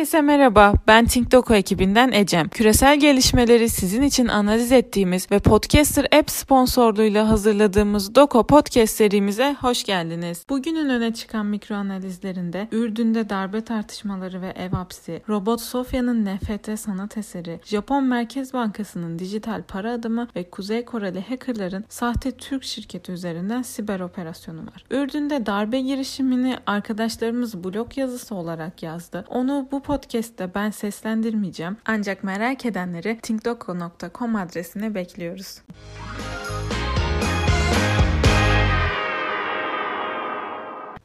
Herkese merhaba, ben TinkDoku ekibinden Ecem. Küresel gelişmeleri sizin için analiz ettiğimiz ve Podcaster App sponsorluğuyla hazırladığımız Doko Podcast serimize hoş geldiniz. Bugünün öne çıkan mikro analizlerinde Ürdün'de darbe tartışmaları ve ev hapsi, Robot Sofya'nın NFT sanat eseri, Japon Merkez Bankası'nın dijital para adımı ve Kuzey Koreli hackerların sahte Türk şirketi üzerinden siber operasyonu var. Ürdün'de darbe girişimini arkadaşlarımız blog yazısı olarak yazdı. Onu bu podcast'te ben seslendirmeyeceğim. Ancak merak edenleri thinkdoko.com adresine bekliyoruz.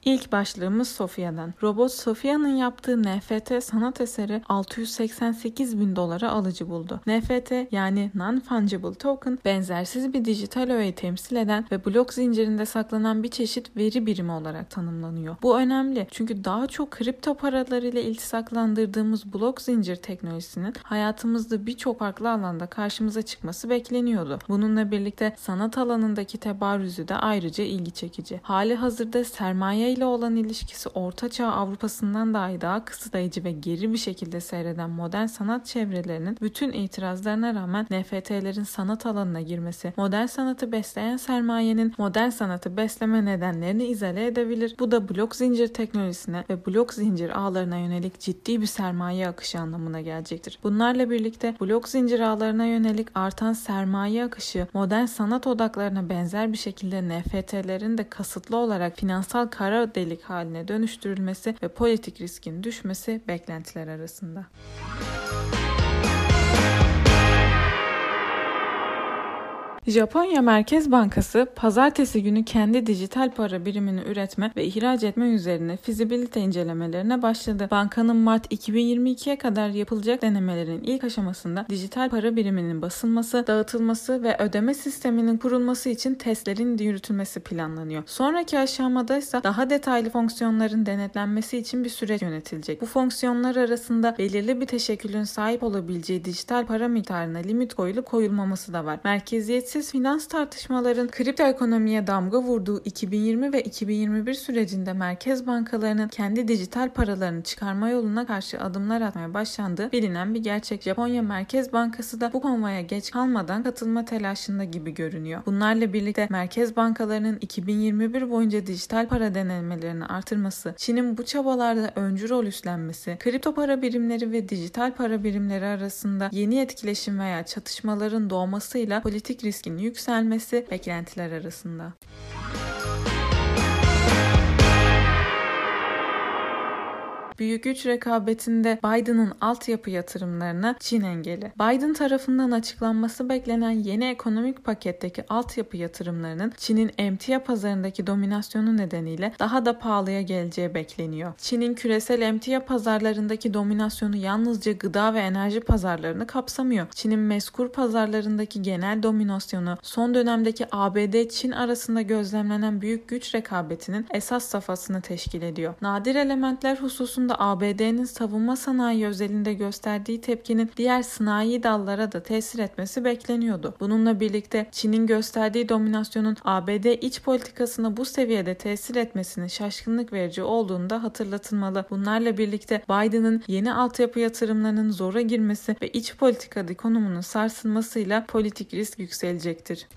İlk başlığımız Sofia'dan. Robot Sofia'nın yaptığı NFT sanat eseri 688 bin dolara alıcı buldu. NFT yani Non-Fungible Token benzersiz bir dijital öğeyi temsil eden ve blok zincirinde saklanan bir çeşit veri birimi olarak tanımlanıyor. Bu önemli çünkü daha çok kripto paralar ile iltisaklandırdığımız blok zincir teknolojisinin hayatımızda birçok farklı alanda karşımıza çıkması bekleniyordu. Bununla birlikte sanat alanındaki tebarüzü de ayrıca ilgi çekici. Hali hazırda sermaye ile olan ilişkisi Orta Çağ Avrupa'sından dahi daha kısıtlayıcı ve geri bir şekilde seyreden modern sanat çevrelerinin bütün itirazlarına rağmen NFT'lerin sanat alanına girmesi, modern sanatı besleyen sermayenin modern sanatı besleme nedenlerini izale edebilir. Bu da blok zincir teknolojisine ve blok zincir ağlarına yönelik ciddi bir sermaye akışı anlamına gelecektir. Bunlarla birlikte blok zincir ağlarına yönelik artan sermaye akışı modern sanat odaklarına benzer bir şekilde NFT'lerin de kasıtlı olarak finansal delik haline dönüştürülmesi ve politik riskin düşmesi beklentiler arasında. Japonya Merkez Bankası pazartesi günü kendi dijital para birimini üretme ve ihraç etme üzerine fizibilite incelemelerine başladı. Bankanın Mart 2022'ye kadar yapılacak denemelerin ilk aşamasında dijital para biriminin basılması, dağıtılması ve ödeme sisteminin kurulması için testlerin yürütülmesi planlanıyor. Sonraki aşamada ise daha detaylı fonksiyonların denetlenmesi için bir süreç yönetilecek. Bu fonksiyonlar arasında belirli bir teşekkülün sahip olabileceği dijital para miktarına limit koyulup koyulmaması da var. Merkeziyet gereksiz finans tartışmaların kripto ekonomiye damga vurduğu 2020 ve 2021 sürecinde merkez bankalarının kendi dijital paralarını çıkarma yoluna karşı adımlar atmaya başlandığı bilinen bir gerçek. Japonya Merkez Bankası da bu konvoya geç kalmadan katılma telaşında gibi görünüyor. Bunlarla birlikte merkez bankalarının 2021 boyunca dijital para denemelerini artırması, Çin'in bu çabalarda öncü rol üstlenmesi, kripto para birimleri ve dijital para birimleri arasında yeni etkileşim veya çatışmaların doğmasıyla politik risk riskin yükselmesi beklentiler arasında. Büyük güç rekabetinde Biden'ın altyapı yatırımlarına Çin engeli. Biden tarafından açıklanması beklenen yeni ekonomik paketteki altyapı yatırımlarının Çin'in emtia pazarındaki dominasyonu nedeniyle daha da pahalıya geleceği bekleniyor. Çin'in küresel emtia pazarlarındaki dominasyonu yalnızca gıda ve enerji pazarlarını kapsamıyor. Çin'in meskur pazarlarındaki genel dominasyonu son dönemdeki ABD-Çin arasında gözlemlenen büyük güç rekabetinin esas safhasını teşkil ediyor. Nadir elementler hususunda konusunda ABD'nin savunma sanayi özelinde gösterdiği tepkinin diğer sanayi dallara da tesir etmesi bekleniyordu. Bununla birlikte Çin'in gösterdiği dominasyonun ABD iç politikasına bu seviyede tesir etmesinin şaşkınlık verici olduğunu da hatırlatılmalı. Bunlarla birlikte Biden'ın yeni altyapı yatırımlarının zora girmesi ve iç politikada konumunun sarsılmasıyla politik risk yükselecektir.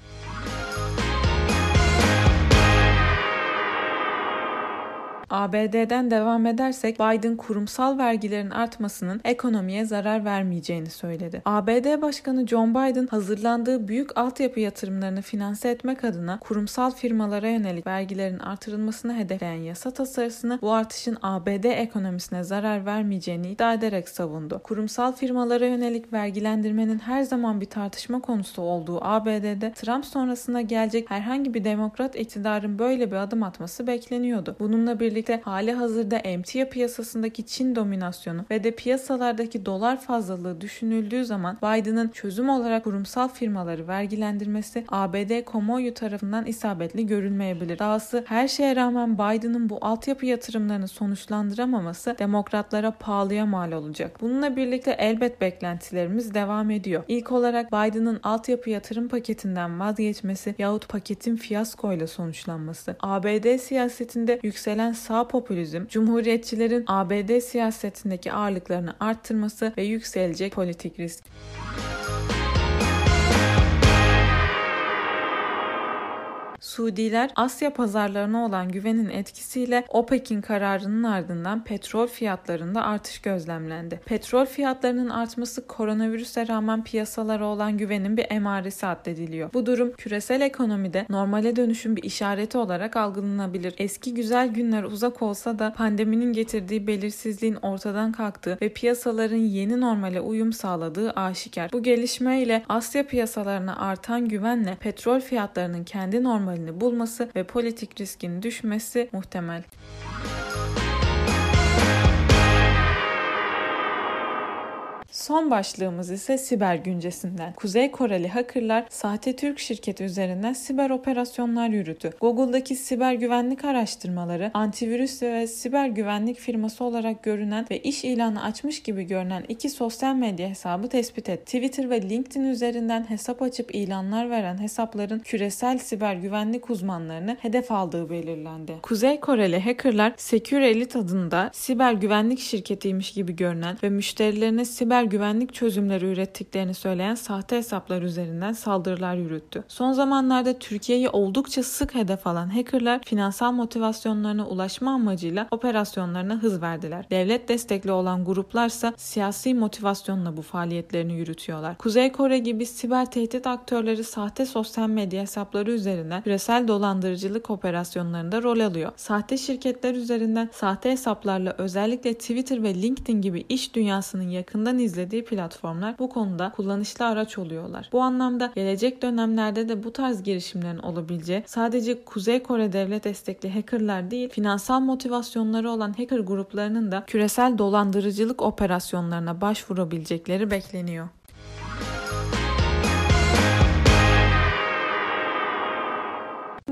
ABD'den devam edersek Biden kurumsal vergilerin artmasının ekonomiye zarar vermeyeceğini söyledi. ABD Başkanı John Biden hazırlandığı büyük altyapı yatırımlarını finanse etmek adına kurumsal firmalara yönelik vergilerin artırılmasını hedefleyen yasa tasarısını bu artışın ABD ekonomisine zarar vermeyeceğini iddia ederek savundu. Kurumsal firmalara yönelik vergilendirmenin her zaman bir tartışma konusu olduğu ABD'de Trump sonrasında gelecek herhangi bir demokrat iktidarın böyle bir adım atması bekleniyordu. Bununla birlikte birlikte hali hazırda emtia piyasasındaki Çin dominasyonu ve de piyasalardaki dolar fazlalığı düşünüldüğü zaman Biden'ın çözüm olarak kurumsal firmaları vergilendirmesi ABD kamuoyu tarafından isabetli görülmeyebilir. Dahası her şeye rağmen Biden'ın bu altyapı yatırımlarını sonuçlandıramaması demokratlara pahalıya mal olacak. Bununla birlikte elbet beklentilerimiz devam ediyor. İlk olarak Biden'ın altyapı yatırım paketinden vazgeçmesi yahut paketin fiyaskoyla sonuçlanması. ABD siyasetinde yükselen sağ popülizm, cumhuriyetçilerin ABD siyasetindeki ağırlıklarını arttırması ve yükselecek politik risk. Suudiler Asya pazarlarına olan güvenin etkisiyle OPEC'in kararının ardından petrol fiyatlarında artış gözlemlendi. Petrol fiyatlarının artması koronavirüse rağmen piyasalara olan güvenin bir emaresi addediliyor. Bu durum küresel ekonomide normale dönüşüm bir işareti olarak algılanabilir. Eski güzel günler uzak olsa da pandeminin getirdiği belirsizliğin ortadan kalktığı ve piyasaların yeni normale uyum sağladığı aşikar. Bu gelişmeyle Asya piyasalarına artan güvenle petrol fiyatlarının kendi normaline normalini bulması ve politik riskin düşmesi muhtemel. Son başlığımız ise siber güncesinden. Kuzey Koreli hackerlar sahte Türk şirketi üzerinden siber operasyonlar yürüttü. Google'daki siber güvenlik araştırmaları antivirüs ve siber güvenlik firması olarak görünen ve iş ilanı açmış gibi görünen iki sosyal medya hesabı tespit etti. Twitter ve LinkedIn üzerinden hesap açıp ilanlar veren hesapların küresel siber güvenlik uzmanlarını hedef aldığı belirlendi. Kuzey Koreli hackerlar Secure Elite adında siber güvenlik şirketiymiş gibi görünen ve müşterilerine siber güvenlik çözümleri ürettiklerini söyleyen sahte hesaplar üzerinden saldırılar yürüttü. Son zamanlarda Türkiye'yi oldukça sık hedef alan hackerlar finansal motivasyonlarına ulaşma amacıyla operasyonlarına hız verdiler. Devlet destekli olan gruplarsa siyasi motivasyonla bu faaliyetlerini yürütüyorlar. Kuzey Kore gibi siber tehdit aktörleri sahte sosyal medya hesapları üzerinden küresel dolandırıcılık operasyonlarında rol alıyor. Sahte şirketler üzerinden sahte hesaplarla özellikle Twitter ve LinkedIn gibi iş dünyasının yakından izlediği izlediği platformlar bu konuda kullanışlı araç oluyorlar. Bu anlamda gelecek dönemlerde de bu tarz girişimlerin olabileceği sadece Kuzey Kore devlet destekli hackerlar değil, finansal motivasyonları olan hacker gruplarının da küresel dolandırıcılık operasyonlarına başvurabilecekleri bekleniyor.